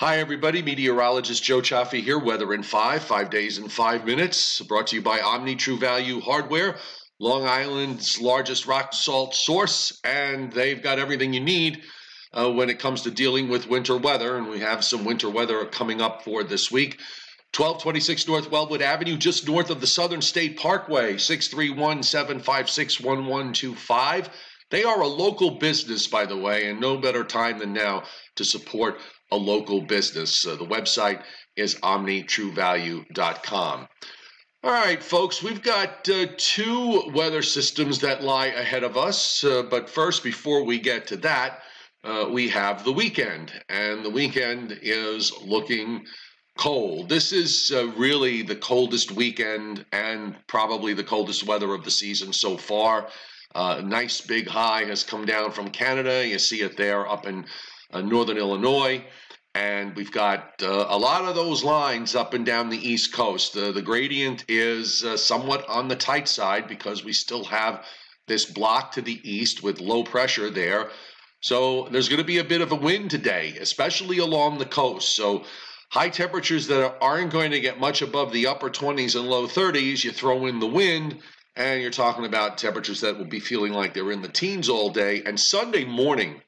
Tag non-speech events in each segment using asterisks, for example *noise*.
Hi, everybody. Meteorologist Joe Cioffi here. Weather in five, five days in five minutes. Brought to you by Omni True Value Hardware, Long Island's largest rock salt source, and they've got everything you need uh, when it comes to dealing with winter weather. And we have some winter weather coming up for this week. 1226 North Wellwood Avenue, just north of the Southern State Parkway, 631 756 1125. They are a local business, by the way, and no better time than now to support a local business. Uh, the website is omnitruevalue.com. All right, folks, we've got uh, two weather systems that lie ahead of us. Uh, but first, before we get to that, uh, we have the weekend, and the weekend is looking cold. This is uh, really the coldest weekend and probably the coldest weather of the season so far. Uh, nice big high has come down from Canada. You see it there up in northern Illinois. And we've got uh, a lot of those lines up and down the East Coast. Uh, the gradient is uh, somewhat on the tight side because we still have this block to the east with low pressure there. So there's going to be a bit of a wind today, especially along the coast. So high temperatures that aren't going to get much above the upper 20s and low 30s. You throw in the wind, and you're talking about temperatures that will be feeling like they're in the teens all day. And Sunday morning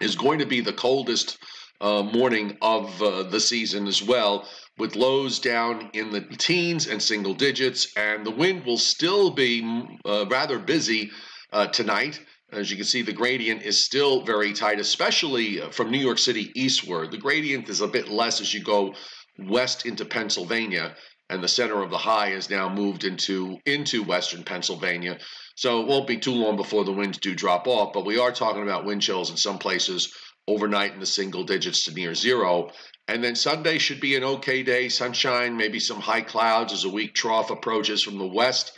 is going to be the coldest uh, morning of uh, the season as well, with lows down in the teens and single digits. And the wind will still be uh, rather busy uh, tonight. As you can see, the gradient is still very tight, especially uh, from New York City eastward. The gradient is a bit less as you go west into Pennsylvania, and the center of the high is now moved into into western Pennsylvania. So it won't be too long before the winds do drop off, but we are talking about wind chills in some places overnight in the single digits to near zero. And then Sunday should be an okay day, sunshine, maybe some high clouds as a weak trough approaches from the west.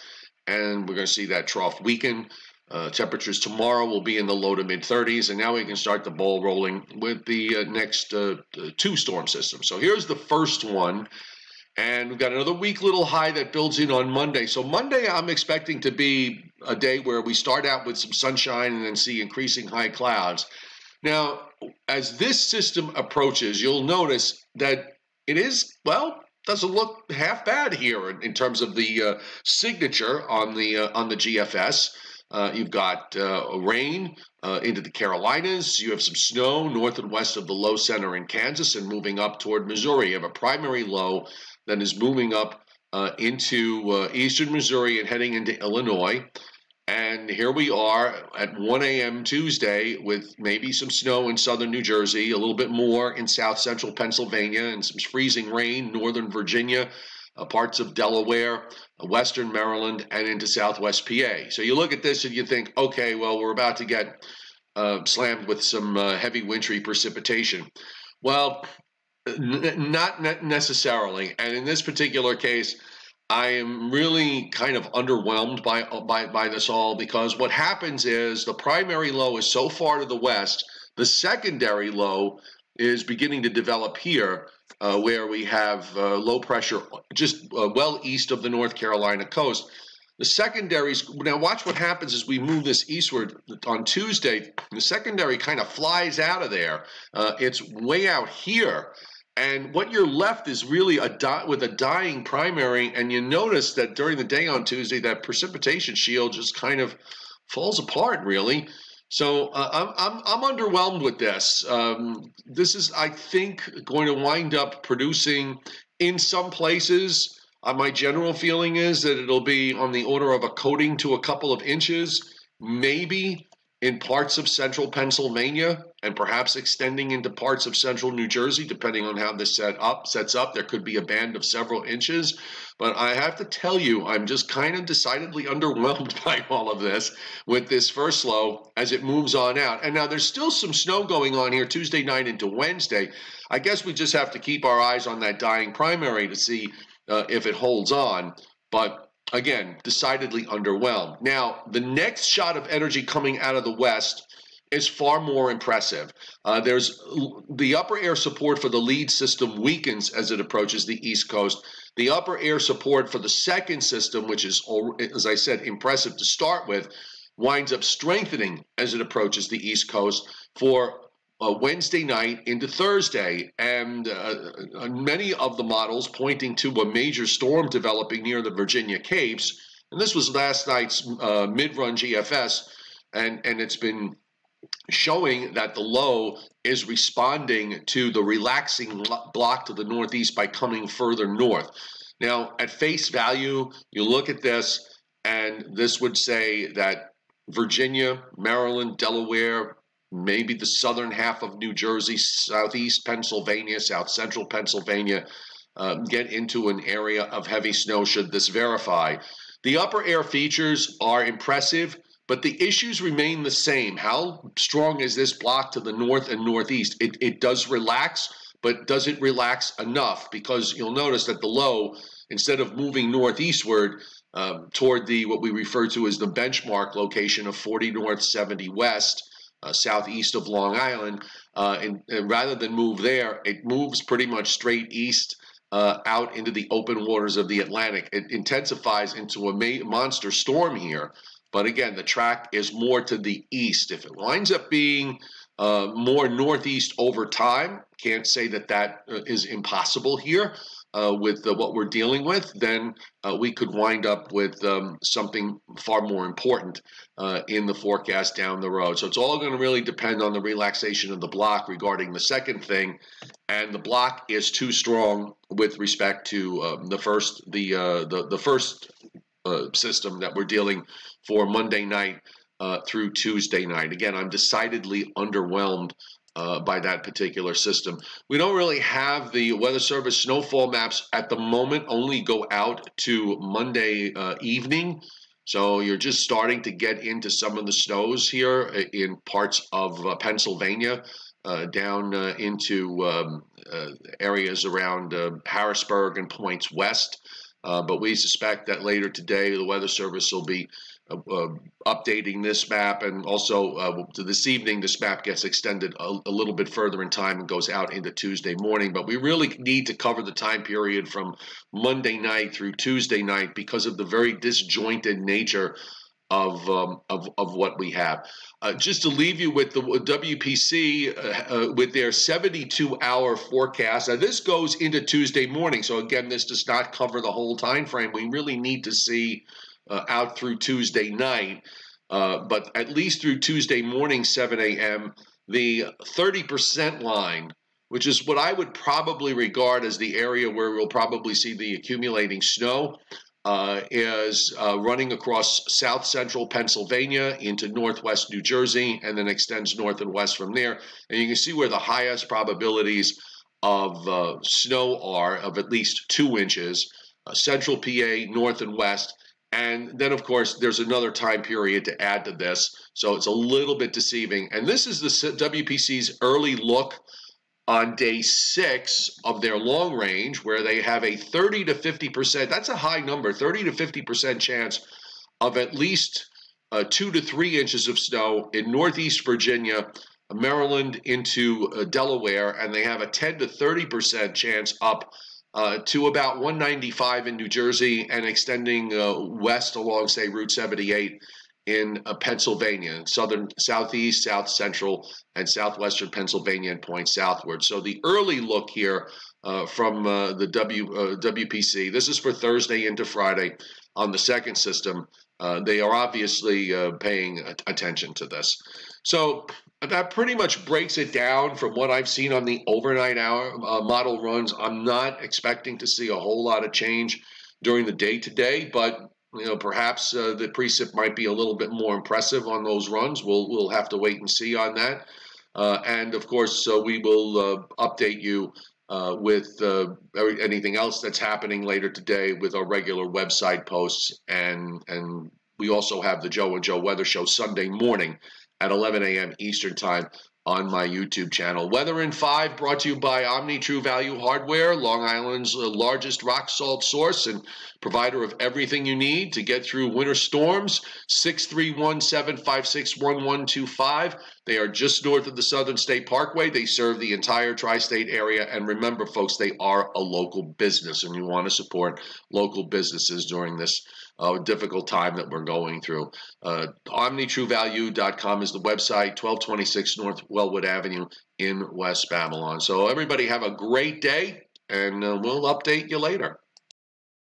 And we're going to see that trough weaken. Uh, temperatures tomorrow will be in the low to mid 30s, and now we can start the ball rolling with the uh, next uh, two storm systems. So here's the first one, and we've got another weak little high that builds in on Monday. So Monday, I'm expecting to be a day where we start out with some sunshine and then see increasing high clouds. Now, as this system approaches, you'll notice that it is, well, doesn't look half bad here in, in terms of the uh, signature on the uh, on the GFS. Uh, you've got uh, rain uh, into the Carolinas. You have some snow north and west of the low center in Kansas and moving up toward Missouri. You have a primary low that is moving up uh, into eastern Missouri and heading into Illinois. And here we are at 1 a.m. Tuesday with maybe some snow in southern New Jersey, a little bit more in south central Pennsylvania, and some freezing rain, northern Virginia, uh, parts of Delaware, uh, western Maryland, and into southwest PA. So you look at this and you think, okay, well, we're about to get uh, slammed with some uh, heavy wintry precipitation. Well, not necessarily. And in this particular case, I am really kind of underwhelmed by, by by this all because what happens is the primary low is so far to the west, the secondary low is beginning to develop here, uh, where we have uh, low pressure just uh, well east of the North Carolina coast. The secondaries now watch what happens as we move this eastward on Tuesday. The secondary kind of flies out of there. Uh, it's way out here and what you're left is really a dot with a dying primary, and you notice that during the day on Tuesday, that precipitation shield just kind of falls apart, really. So uh, I'm, I'm, I'm underwhelmed with this. Um, this is, I think, going to wind up producing in some places. Uh, my general feeling is that it'll be on the order of a coating to a couple of inches, maybe in parts of central Pennsylvania and perhaps extending into parts of central New Jersey, depending on how this set up sets up. There could be a band of several inches. But I have to tell you, I'm just kind of decidedly underwhelmed *laughs* by all of this with this first low as it moves on out. And now there's still some snow going on here Tuesday night into Wednesday. I guess we just have to keep our eyes on that dying primary to see uh, if it holds on. But again, decidedly underwhelmed. Now, the next shot of energy coming out of the West is far more impressive. Uh, there's the upper air support for the lead system weakens as it approaches the East Coast. The upper air support for the second system, which is, as I said, impressive to start with, winds up strengthening as it approaches the East Coast for uh, Wednesday night into Thursday, and uh, uh, many of the models pointing to a major storm developing near the Virginia Capes. And this was last night's uh, mid-run GFS, and and it's been showing that the low is responding to the relaxing block to the northeast by coming further north. Now, at face value, you look at this, and this would say that Virginia, Maryland, Delaware, maybe the southern half of New Jersey, southeast Pennsylvania, south central Pennsylvania, uh, get into an area of heavy snow should this verify. The upper air features are impressive, but the issues remain the same. How strong is this block to the north and northeast? It, it does relax, but does it relax enough? Because you'll notice that the low, instead of moving northeastward, um, toward the what we refer to as the benchmark location of 40 north, 70 west, uh, southeast of Long Island. Uh, and, and, rather than move there, it moves pretty much straight east uh, out into the open waters of the Atlantic. It intensifies into a monster storm here. But again, the track is more to the east. If it winds up being uh, more northeast over time, can't say that that uh, is impossible here uh, with uh, what we're dealing with, then uh, we could wind up with um, something far more important uh, in the forecast down the road. So it's all going to really depend on the relaxation of the block regarding the second thing, and the block is too strong with respect to um, the first the uh, the the first uh, system that we're dealing for Monday night. through Tuesday night. Again, I'm decidedly underwhelmed uh, by that particular system. We don't really have the Weather Service snowfall maps at the moment, only go out to Monday uh, evening. So you're just starting to get into some of the snows here in parts of uh, Pennsylvania, uh, down uh, into um, uh, areas around Harrisburg and points west. but we suspect that later today, the Weather Service will be uh, updating this map, and also uh, this evening, this map gets extended a, a, little bit further in time and goes out into Tuesday morning. But we really need to cover the time period from Monday night through Tuesday night because of the very disjointed nature of um, of, of what we have. Uh, just to leave you with the WPC uh, uh, with their 72 hour forecast. Now this goes into Tuesday morning, so again, this does not cover the whole time frame. We really need to see uh, out through Tuesday night, uh, but at least through Tuesday morning, 7 a.m., the 30% line, which is what I would probably regard as the area where we'll probably see the accumulating snow, uh, is uh, running across south central Pennsylvania into northwest New Jersey and then extends north and west from there. And you can see where the highest probabilities of uh, snow are of at least two inches. Uh, central PA, north and west, and then, of course, there's another time period to add to this. So it's a little bit deceiving. And this is the WPC's early look on day six of their long range, where they have a 30 to 50%, that's a high number, 30 to 50% chance of at least uh, two to three inches of snow in Northeast Virginia, Maryland into uh, Delaware, and they have a 10 to 30% chance up uh, to about 195 in New Jersey and extending uh, west along, say, Route 78 in uh, Pennsylvania, southern, southeast, south central, and southwestern Pennsylvania, and points southward. So the early look here uh, from uh, the w, uh, WPC. This is for Thursday into Friday on the second system. they are obviously paying attention to this. So that pretty much breaks it down from what I've seen on the overnight hour uh, model runs. I'm not expecting to see a whole lot of change during the day today, but you know perhaps uh, the precip might be a little bit more impressive on those runs. We'll we'll have to wait and see on that. Uh, and of course, uh, we will uh, update you uh, with anything else that's happening later today with our regular website posts and and we also have the Joe and Joe Weather Show Sunday morning at 11 a.m. Eastern Time on my YouTube channel. Weather in 5 brought to you by Omni True Value Hardware, Long Island's uh, largest rock salt source and provider of everything you need to get through winter storms. 631 756 1125. They are just north of the Southern State Parkway. They serve the entire tri state area. And remember, folks, they are a local business, and you want to support local businesses during this uh, difficult time that we're going through. Uh, OmniTrueValue.com is the website, 1226 North Wellwood Avenue in West Babylon. So everybody have a great day, and uh, we'll update you later.